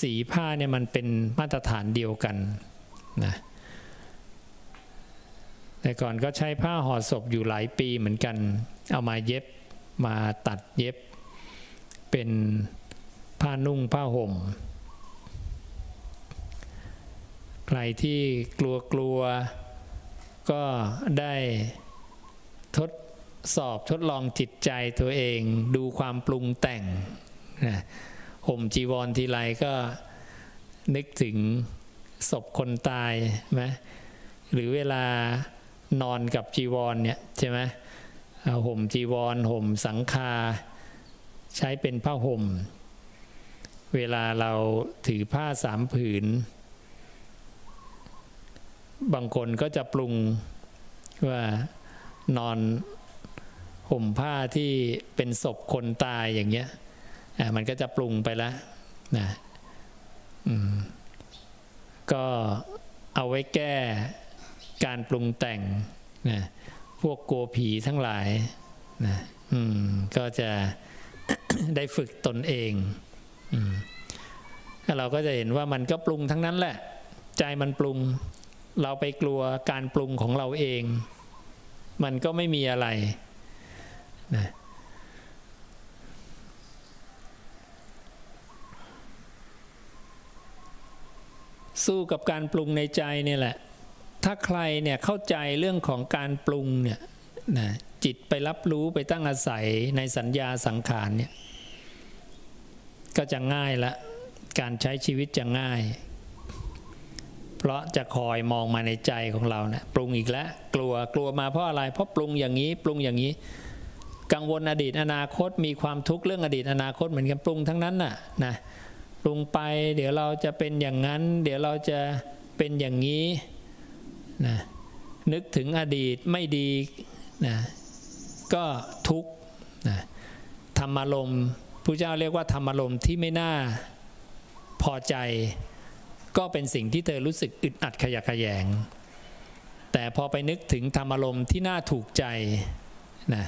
Speaker 1: สีผ้าเนี่ยมันเป็นมาตรฐานเดียวกันนะแต่ก่อนก็ใช้ผ้าห่อศพอยู่หลายปีเหมือนกัน เอามาเย็บมาตัดเย็บ เป็นผ้านุ่งผ้าห่ม ใครที่กลัวกลัวก็ได้ทดสอบทดลองจิตใจตัวเอง ดูความปรุงแต่งนะ ห่มจีวรทีไรก็นึกถึงศพคนตายไหมหรือเวลานอนกับจีวรเนี่ยใช่ไหมห่มจีวรห่มสังคา ใช้เป็นผ้าห่ม เวลาเราถือผ้าสามผืน บางคนก็จะปรุงว่านอนห่มผ้าที่เป็นศพคนตายอย่างเงี้ย มันก็จะปรุงไปแล้วนะก็เอาไว้แก้การปรุงแต่งนะพวกกลัวผีทั้งหลายนะอืมก็จะได้ฝึกตนเองอืมเราก็จะเห็นว่ามันก็ปรุงทั้งนั้นแหละ ใจมันปรุง เราไปกลัวการปรุงของเราเอง มันก็ไม่มีอะไรนะ สู้กับการปรุงในใจนี่แหละ ถ้าใครเนี่ยเข้าใจเรื่องของการปรุงเนี่ยนะจิตไปรับรู้ไปตั้งอาศัยในสัญญาสังขารเนี่ยก็จะง่ายละการใช้ชีวิตจะง่าย เพราะจะคอยมองมาในใจของเราเนะี่ยปรุงอีกแล้วกลัวกลัวมาเพราะอะไร เพราะปรุงอย่างนี้ปรุงอย่างนี้ กังวลอดีตอนาคตมีความทุกข์เรื่องอดีตอนาคตเหมือนกันปรุงทั้งนั้นน่ะนะ ปรุงไป เดี๋ยวเราจะเป็นอย่างนั้น เดี๋ยวเราจะเป็นอย่างนี้นะนึกถึงอดีตไม่ดีนะก็ทุกข์นะธรรมารมณ์พระเจ้าเรียกว่าธรรมารมณ์ที่ไม่น่าพอใจ ก็เป็นสิ่งที่เธอรู้สึกอึดอัดขยะขยง แต่พอไปนึกถึงธรรมารมณ์ที่น่าถูกใจนะ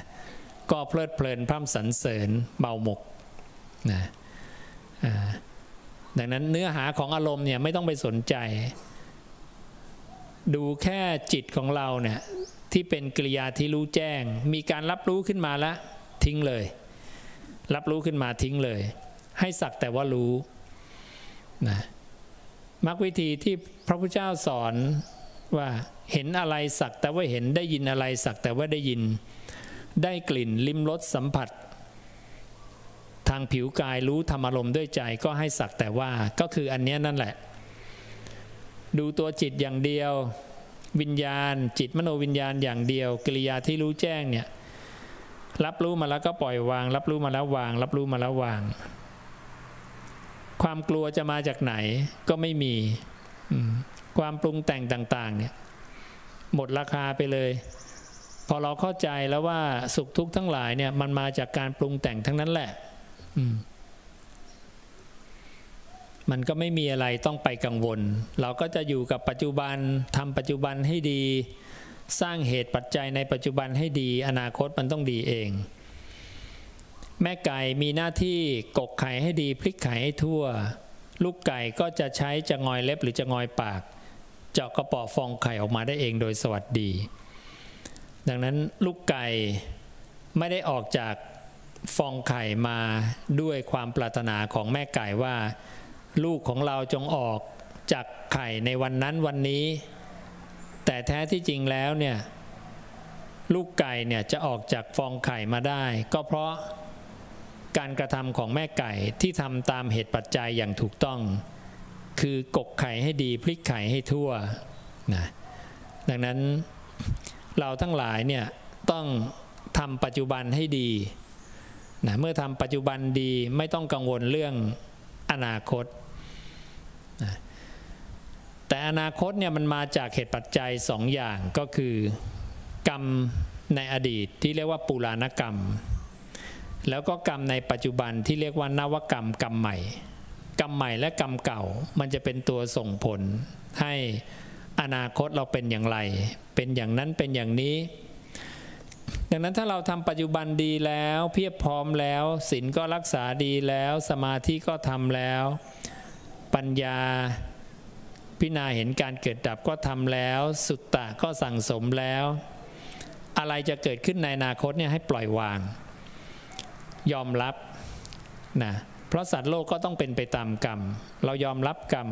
Speaker 1: ก็เพลิดเพลินพร่ำสรรเสริญเบาหมกนะอ่า ดังนั้นเนื้อหาของอารมณ์เนี่ยไม่ต้องไปสนใจ ดูแค่จิตของเราเนี่ยที่เป็นกิริยาที่รู้แจ้ง มีการรับรู้ขึ้นมาแล้วทิ้งเลย รับรู้ขึ้นมาทิ้งเลย ให้สักแต่ว่ารู้นะมรรควิธีที่พระพุทธเจ้าสอนว่าเห็นอะไรสักแต่ว่าเห็นได้ยินอะไรสักแต่ว่าได้ยิน ได้กลิ่นลิ้มรสสัมผัสางผิวกายรู้ธรรมอารมณ์ด้วยใจก็ให้สักแต่ว่าก็คืออันนี้นั่นแหละ ดูตัวจิตอย่างเดียว วิญญาณ จิตมโนวิญญาณอย่างเดียว กิริยาที่รู้แจ้งเนี่ยรับรู้มาแล้วก็ปล่อยวาง รับรู้มาแล้ววาง รับรู้มาแล้ววาง ความกลัวจะมาจากไหนก็ไม่มีความปรุงแต่งต่าง ๆ เนี่ยหมดราคาไปเลย พอเราเข้าใจแล้วว่าสุขทุกข์ทั้งหลายเนี่ยมันมาจากการปรุงแต่งทั้งนั้นแหละ มันก็ไม่มีอะไรต้องไปกังวล เราก็จะอยู่กับปัจจุบันทำปัจจุบันให้ดี สร้างเหตุปัจจัยในปัจจุบันให้ดี อนาคตมันต้องดีเอง แม่ไก่มีหน้าที่กกไข่ให้ดี พลิกไข่ให้ทั่ว ลูกไก่ก็จะใช้จะงอยเล็บหรือจะงอยปาก เจาะกระป๋อฟองไข่ออกมาได้เองโดยสวัสดี ดังนั้นลูกไก่ไม่ได้ออกจาก ฟองไข่มาด้วยความปรารถนาของแม่ไก่ว่า ลูกของเราจงออกจากไข่ในวันนั้นวันนี้ แต่แท้ที่จริงแล้วเนี่ยลูกไก่เนี่ยจะออกจากฟองไข่มาได้ ก็เพราะการกระทำของแม่ไก่ที่ทำตามเหตุปัจจัยอย่างถูกต้อง คือกกไข่ให้ดีพลิกไข่ให้ทั่วนะดังนั้นเราทั้งหลายเนี่ยต้องทำปัจจุบันให้ดี นะเมื่อทำปัจจุบันดีไม่ต้องกังวลเรื่องอนาคตแต่อนาคตเนี่ยมันมาจากเหตุปัจจัยสองอย่างก็คือกรรมในอดีตที่เรียกว่าปุรานกรรม แล้วก็กรรมในปัจจุบันที่เรียกว่านวกรรมกรรมใหม่ กรรมใหม่และกรรมเก่ามันจะเป็นตัวส่งผลให้อนาคตเราเป็นอย่างไร เป็นอย่างนั้นเป็นอย่างนี้ ดังนั้นถ้าเราทำปัจจุบันดีแล้วเพียบพร้อมแล้วศีลก็รักษาดีแล้ว สมาธิก็ทำแล้ว ปัญญาพิจารณาเห็นการเกิดดับก็ทำแล้ว สุตตะก็สั่งสมแล้ว อะไรจะเกิดขึ้นในอนาคตเนี่ยให้ปล่อยวาง ยอมรับนะเพราะสัตว์โลกก็ต้องเป็นไปตามกรรม เรายอมรับกรรม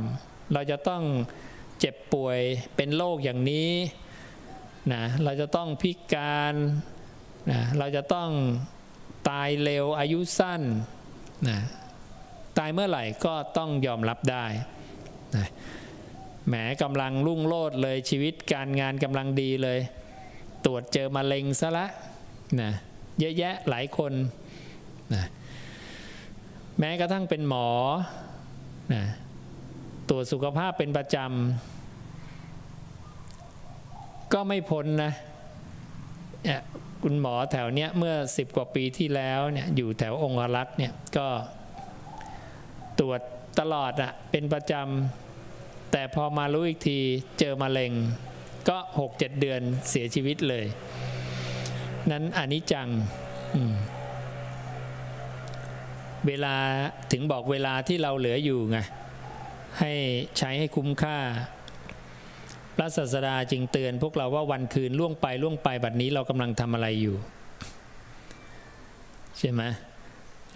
Speaker 1: เราจะต้องเจ็บป่วยเป็นโรคอย่างนี้ นะเราจะต้องพิการนะเราจะต้องตายเร็วอายุสั้นนะตายเมื่อไหร่ก็ต้องยอมรับได้นะแหมกำลังรุ่งโรดเลยชีวิตการงานกำลังดีเลย ตรวจเจอมะเร็งซะละนะเยอะแยะหลายคนนะแม้กระทั่งเป็นหมอนะตรวจสุขภาพเป็นประจำ ก็ไม่พ้นนะคุณหมอแถวเนี้ยเมื่อสิบกว่าปีที่แล้วเนี่ยอยู่แถวองครักษ์เนี่ยก็ตรวจตลอดอะเป็นประจำแต่พอมารู้อีกทีเจอมะเร็ง ก็หกเจ็ดเดือนเสียชีวิตเลย นั้นอนิจจังเวลาถึงบอกเวลาที่เราเหลืออยู่ไงให้ใช้ให้คุ้มค่า ระศาสดาจึงเตือนพวกเราว่าวันคืนล่วงไปล่วงไปบัดนี้เรากำลังทำอะไรอยู่ ใช่ไหม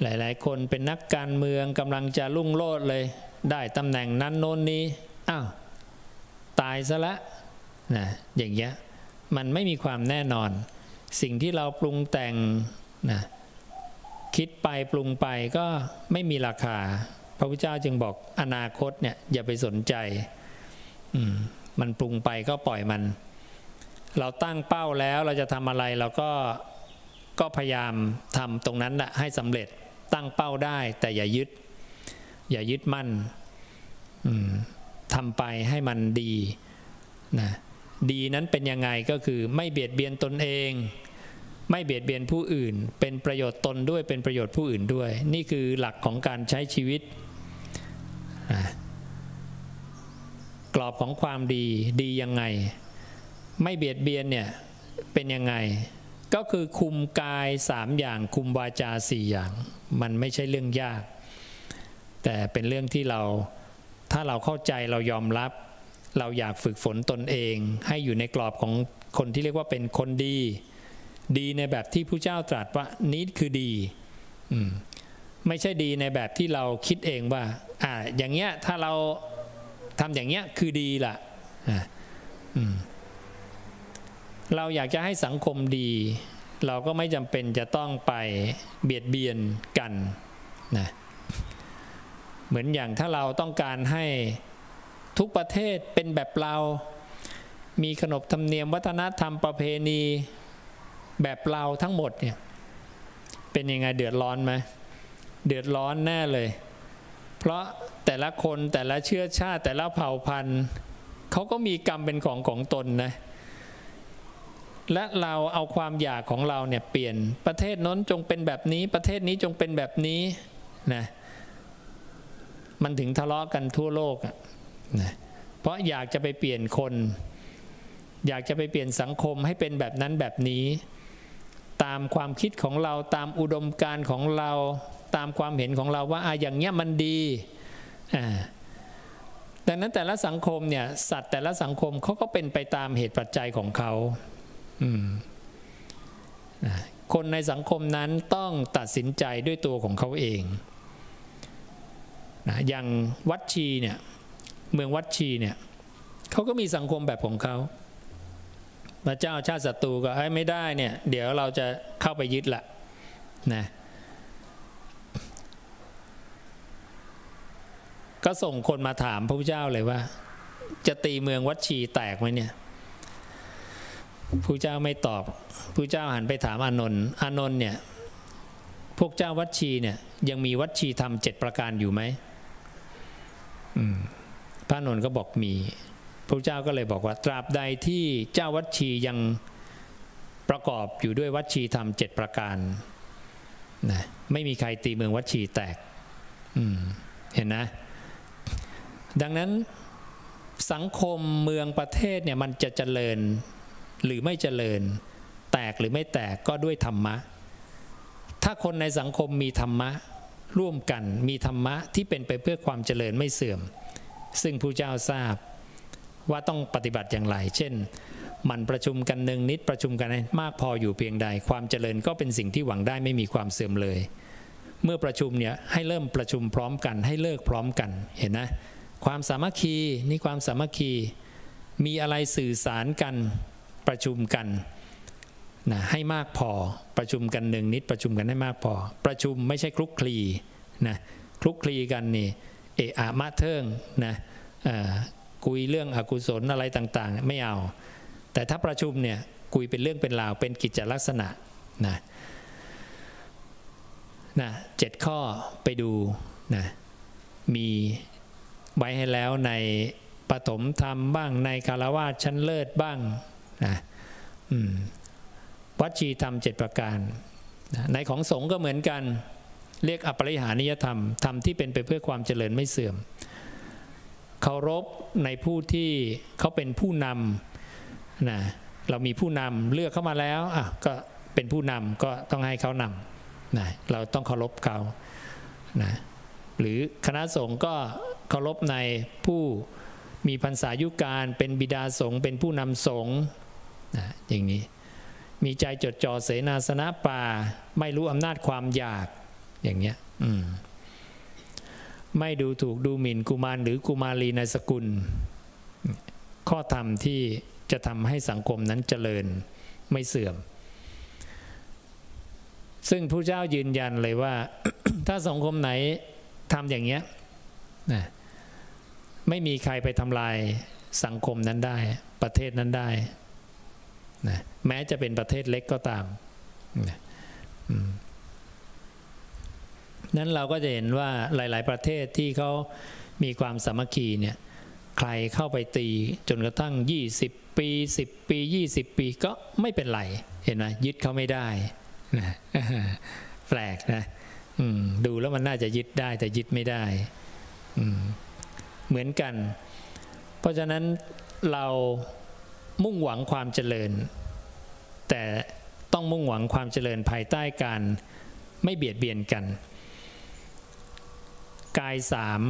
Speaker 1: หลาย ๆ คนเป็นนักการเมืองกำลังจะลุ่งโลดเลย ได้ตำแหน่งนั้นโน้นนี้อ้าวตายซะละนะอย่างเงี้ยมันไม่มีความแน่นอน สิ่งที่เราปรุงแต่งนะคิดไปปรุงไปก็ไม่มีราคา พระพุทธเจ้าจึงบอกอนาคตเนี่ยอย่าไปสนใจ อืม มันปรุงไปก็ปล่อยมัน เราตั้งเป้าแล้วเราจะทำอะไรเราก็ก็พยายามทำตรงนั้นแหละให้สำเร็จตั้งเป้าได้ แต่อย่ายึด อย่ายึดมั่นทำไปให้มันดีนะดีนั้นเป็นยังไงก็คือไม่เบียดเบียนตนเอง ไม่เบียดเบียนผู้อื่น เป็นประโยชน์ตนด้วยเป็นประโยชน์ผู้อื่นด้วย นี่คือหลักของการใช้ชีวิต กรอบของความดีดียังไง ไม่เบียดเบียนเนี่ยเป็นยังไง ก็คือคุมกายสามอย่างคุมวาจาสี่อย่าง มันไม่ใช่เรื่องยาก แต่เป็นเรื่องที่เราถ้าเราเข้าใจเรายอมรับ เราอยากฝึกฝนตนเอง ให้อยู่ในกรอบของคนที่เรียกว่าเป็นคนดี ดีในแบบที่ผู้เจ้าตรัสว่านี้คือดีไม่ใช่ดีในแบบที่เราคิดเองว่า อ่าอย่างเงี้ยถ้าเรา ทำอย่างเงี้ยคือดีล่ะเราอยากจะให้สังคมดี เราก็ไม่จำเป็นจะต้องไปเบียดเบียนกันนะเหมือนอย่างถ้าเราต้องการให้ทุกประเทศเป็นแบบเรา มีขนบธรรมเนียมวัฒนธรรมประเพณีแบบเราทั้งหมดเนี่ย เป็นยังไงเดือดร้อนไหมเดือดร้อนแน่เลย เพราะแต่ละคนแต่ละเชื้อชาติ แต่ละเผ่าพันธุ์เขาก็มีกรรมเป็นของของตนนะและเราเอาความอยากของเราเนี่ยเปลี่ยนประเทศน้นจงเป็นแบบนี้ ประเทศนี้จงเป็นแบบนี้นะมันถึงทะเลาะกันทั่วโลกนะเพราะอยากจะไปเปลี่ยนคน อยากจะไปเปลี่ยนสังคมให้เป็นแบบนั้นแบบนี้ ตามความคิดของเราตามอุดมการของเรา ตามความเห็นของเราว่าอะอย่างเงี้ยมันดีอ่าดังนั้นแต่ละสังคมเนี่ยสัตว์แต่ละสังคมเขาก็เป็นไปตามเหตุปัจจัยของเขาคนในสังคมนั้นต้องตัดสินใจด้วยตัวของเขาเองนะอย่างวัดชีเนี่ยเมืองวัดชีเนี่ยเขาก็มีสังคมแบบของเขาพระเจ้าชาติศัตรูก็ให้ไม่ได้เนี่ยเดี๋ยวเราจะเข้าไปยึดละนะ ก็ส่งคนมาถามพระพุทธเจ้าเลยว่า จะตีเมืองวัดชีแตกไหมเนี่ยพระเจ้าไม่ตอบพระเจ้าหันไปถามอานนท์อานนท์เนี่ยพวกเจ้าวัดชีเนี่ยยังมีวัดชีทำเจ็ดประการอยู่ไหมอืมพระนนท์ก็บอกมี พระเจ้าก็เลยบอกว่า ตราบใดที่เจ้าวัดชียังประกอบอยู่ด้วยวัดชีธรรมเจ็ดประการนะไม่มีใครตีเมืองวัดชีแตกเห็นนะ ดังนั้นสังคมเมืองประเทศเนี่ยมันจะเจริญหรือไม่เจริญ แตกหรือไม่แตกก็ด้วยธรรมะ ถ้าคนในสังคมมีธรรมะร่วมกันมีธรรมะที่เป็นไปเพื่อความเจริญไม่เสื่อม ซึ่งผู้เจ้าทราบว่าต้องปฏิบัติอย่างไร เช่น มันประชุมกันหนึ่งนิดประชุมกันมากพออยู่เพียงใด ความเจริญก็เป็นสิ่งที่หวังได้ไม่มีความเสื่อมเลย เมื่อประชุมเนี่ยให้เริ่มประชุมพร้อมกันให้เลิกพร้อมกันเห็นนะ ความสามัคคีนี่ความสามัคคีมีอะไรสื่อสารกันประชุมกันนะให้มากพอประชุมกันหนึ่งนิดประชุมกันให้มากพอ ประชุมไม่ใช่คลุกคลีนะคลุกคลีกันนี่เอะอะมาเทิงนะคุยเรื่องอกุศลอะไรต่างๆ ไม่เอา แต่ถ้าประชุมเนี่ยคุยเป็นเรื่องเป็นราวเป็นกิจลักษณะนะนะเจ็ดข้อไปดูนะมี ไว้ให้แล้วในปฐมธรรมบ้างในคารวะชั้นเลิศบ้างนะวัชีธรรมเจ็ดประการ ในของสงฆ์ก็เหมือนกัน เรียกอปริหานิยธรรม ธรรมที่เป็นไปเพื่อความเจริญไม่เสื่อม เคารพในผู้ที่เขาเป็นผู้นำนะเรามีผู้นำเลือกเข้ามาแล้วอะก็เป็นผู้นำก็ต้องให้เขานำนะเราต้องเคารพเขานะหรือคณะสงฆ์ก็ เคารพในผู้มีพรรษายุการเป็นบิดาสงฆ์เป็นผู้นำสงฆ์นะอย่างนี้ มีใจจดจ่อเสนาสนะป่า ไม่รู้อำนาจความอยากอย่างเงี้ยอืมไม่ดูถูกดูหมิ่นกุมารหรือกุมารีในสกุล ข้อธรรมที่จะทำให้สังคมนั้นเจริญไม่เสื่อม ซึ่งพระเจ้ายืนยันเลยว่า ถ้าสังคมไหนทำอย่างเงี้ยนะ ไม่มีใครไปทำลายสังคมนั้นได้ ประเทศนั้นได้นะแม้จะเป็นประเทศเล็กก็ตามนะนั้นเราก็จะเห็นว่าหลาย ๆ ประเทศที่เขามีความสามัคคีเนี่ยใครเข้าไปตีจนกระทั่ง 20 ปี 10 ปี 20 ปีก็ไม่เป็นไร เห็นไหมยึดเขาไม่ได้นะแปลกนะดูแล้วมันน่าจะยึดได้แต่ยึดไม่ได้ เหมือนกัน เพราะฉะนั้นเรามุ่งหวังความเจริญ แต่ต้องมุ่งหวังความเจริญภายใต้การไม่เบียดเบียนกัน กายสาม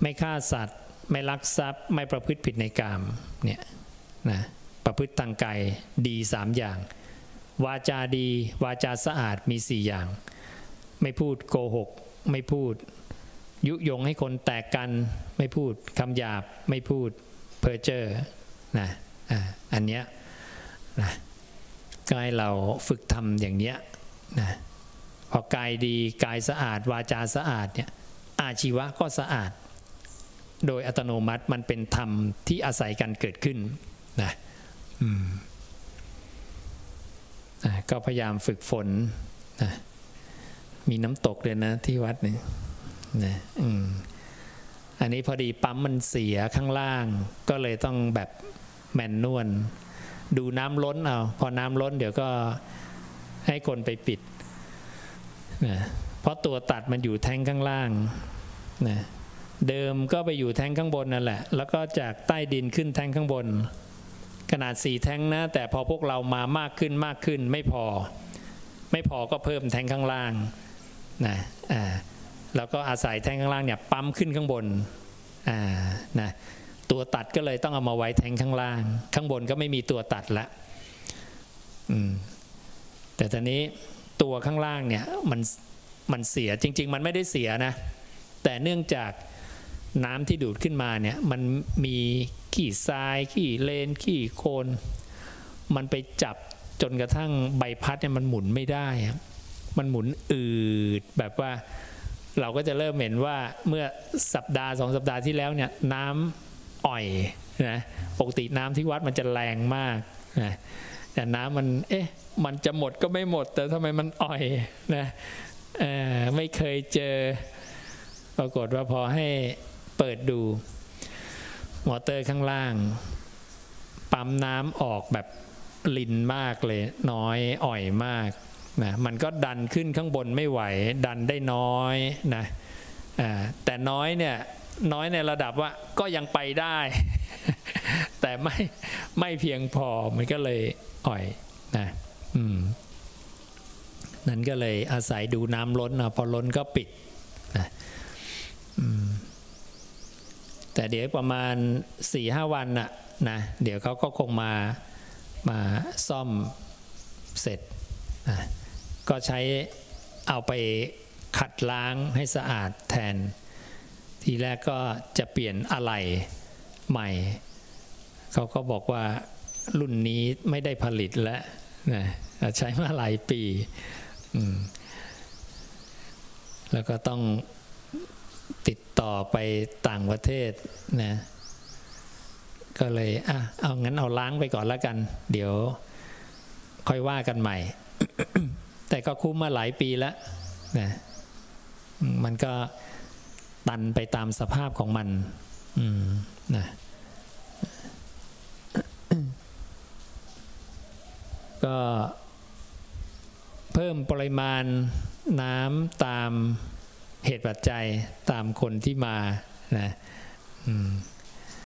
Speaker 1: ไม่ฆ่าสัตว์ ไม่ลักทรัพย์ ไม่ประพฤติผิดในกามเนี่ยนะประพฤติทางกายดีสามอย่าง วาจาดี วาจาสะอาดมีสี่อย่าง ไม่พูดโกหก ไม่พูด ยุยงให้คนแตกกันไม่พูดคำหยาบไม่พูดเพอเจอร์นะอันเนี้ยนะก็ให้เราฝึกทำอย่างเนี้ยนะพอกายดีกายสะอาด วาจาสะอาดเนี่ยอาชีวะก็สะอาด โดยอัตโนมัติมันเป็นธรรมที่อาศัยกันเกิดขึ้นนะก็พยายามฝึกฝนนะมีน้ำตกเลยนะที่วัดนี่ นะอันนี้พอดีปั๊มมันเสียข้างล่าง ก็เลยต้องแบบแมนนวลดูน้ำล้นเอา พอน้ำล้นเดี๋ยวก็ให้คนไปปิดนะเพราะตัวตัดมันอยู่แทงข้างล่างนะเดิมก็ไปอยู่แทงข้างบนนั่นแหละ แล้วก็จากใต้ดินขึ้นแทงข้างบน ขนาดสี่แทงนะ แต่พอพวกเรามามากขึ้นมากขึ้นไม่พอ ไม่พอก็เพิ่มแทงข้างล่างนะอ่า แล้วก็อาศัยแท่งข้างล่างเนี่ยปั๊มขึ้นข้างบนอ่านะตัวตัดก็เลยต้องเอามาไว้แทงข้างล่าง ข้างบนก็ไม่มีตัวตัดละอืมแต่ตอนนี้ตัวข้างล่างเนี่ยมันมันเสียจริง ๆ มันไม่ได้เสียนะ แต่เนื่องจากน้ำที่ดูดขึ้นมาเนี่ย มันมีขี้ทรายขี้เลนขี้โคลนมันไปจับจนกระทั่งใบพัดเนี่ยมันหมุนไม่ได้มันหมุนอืดแบบว่า เราก็จะเริ่มเห็นว่าเมื่อสัปดาห์สองสัปดาห์ที่แล้วเนี่ยน้ำอ่อยนะปกติน้ำที่วัดมันจะแรงมากนะแต่น้ำมันเอ๊ะมันจะหมดก็ไม่หมด แต่ทำไมมันอ่อยนะไม่เคยเจอ ปรากฏว่าพอให้เปิดดู มอเตอร์ข้างล่าง ปั๊มน้ำออกแบบลินมากเลย น้อยอ่อยมาก นะมันก็ดันขึ้นข้างบนไม่ไหว ดันได้น้อยนะแต่น้อยเนี่ยน้อยในระดับว่าก็ยังไปได้ แต่ไม่ไม่เพียงพอมันก็เลยอ่อยนะอืมนั่นก็เลยอาศัยดูน้ำล้นนะพอล้นก็ปิดนะแต่เดี๋ยวประมาณสี่ห้าวันน่ะนะเดี๋ยวเขาก็คงมามาซ่อมเสร็จนะ ก็ใช้เอาไปขัดล้างให้สะอาดแทน ทีแรกก็จะเปลี่ยนอะไหล่ใหม่ เขาก็บอกว่ารุ่นนี้ไม่ได้ผลิตแล้วนะใช้มาหลายปี แล้วก็ต้องติดต่อไปต่างประเทศนะ ก็เลยอะเอางั้นเอาล้างไปก่อนแล้วกัน เดี๋ยวค่อยว่ากันใหม่ แต่ก็คุ้มมาหลายปีแล้วนะมันก็ตันไปตามสภาพของมันนะก็เพิ่มปริมาณน้ำตามเหตุปัจจัยตามคนที่มานะ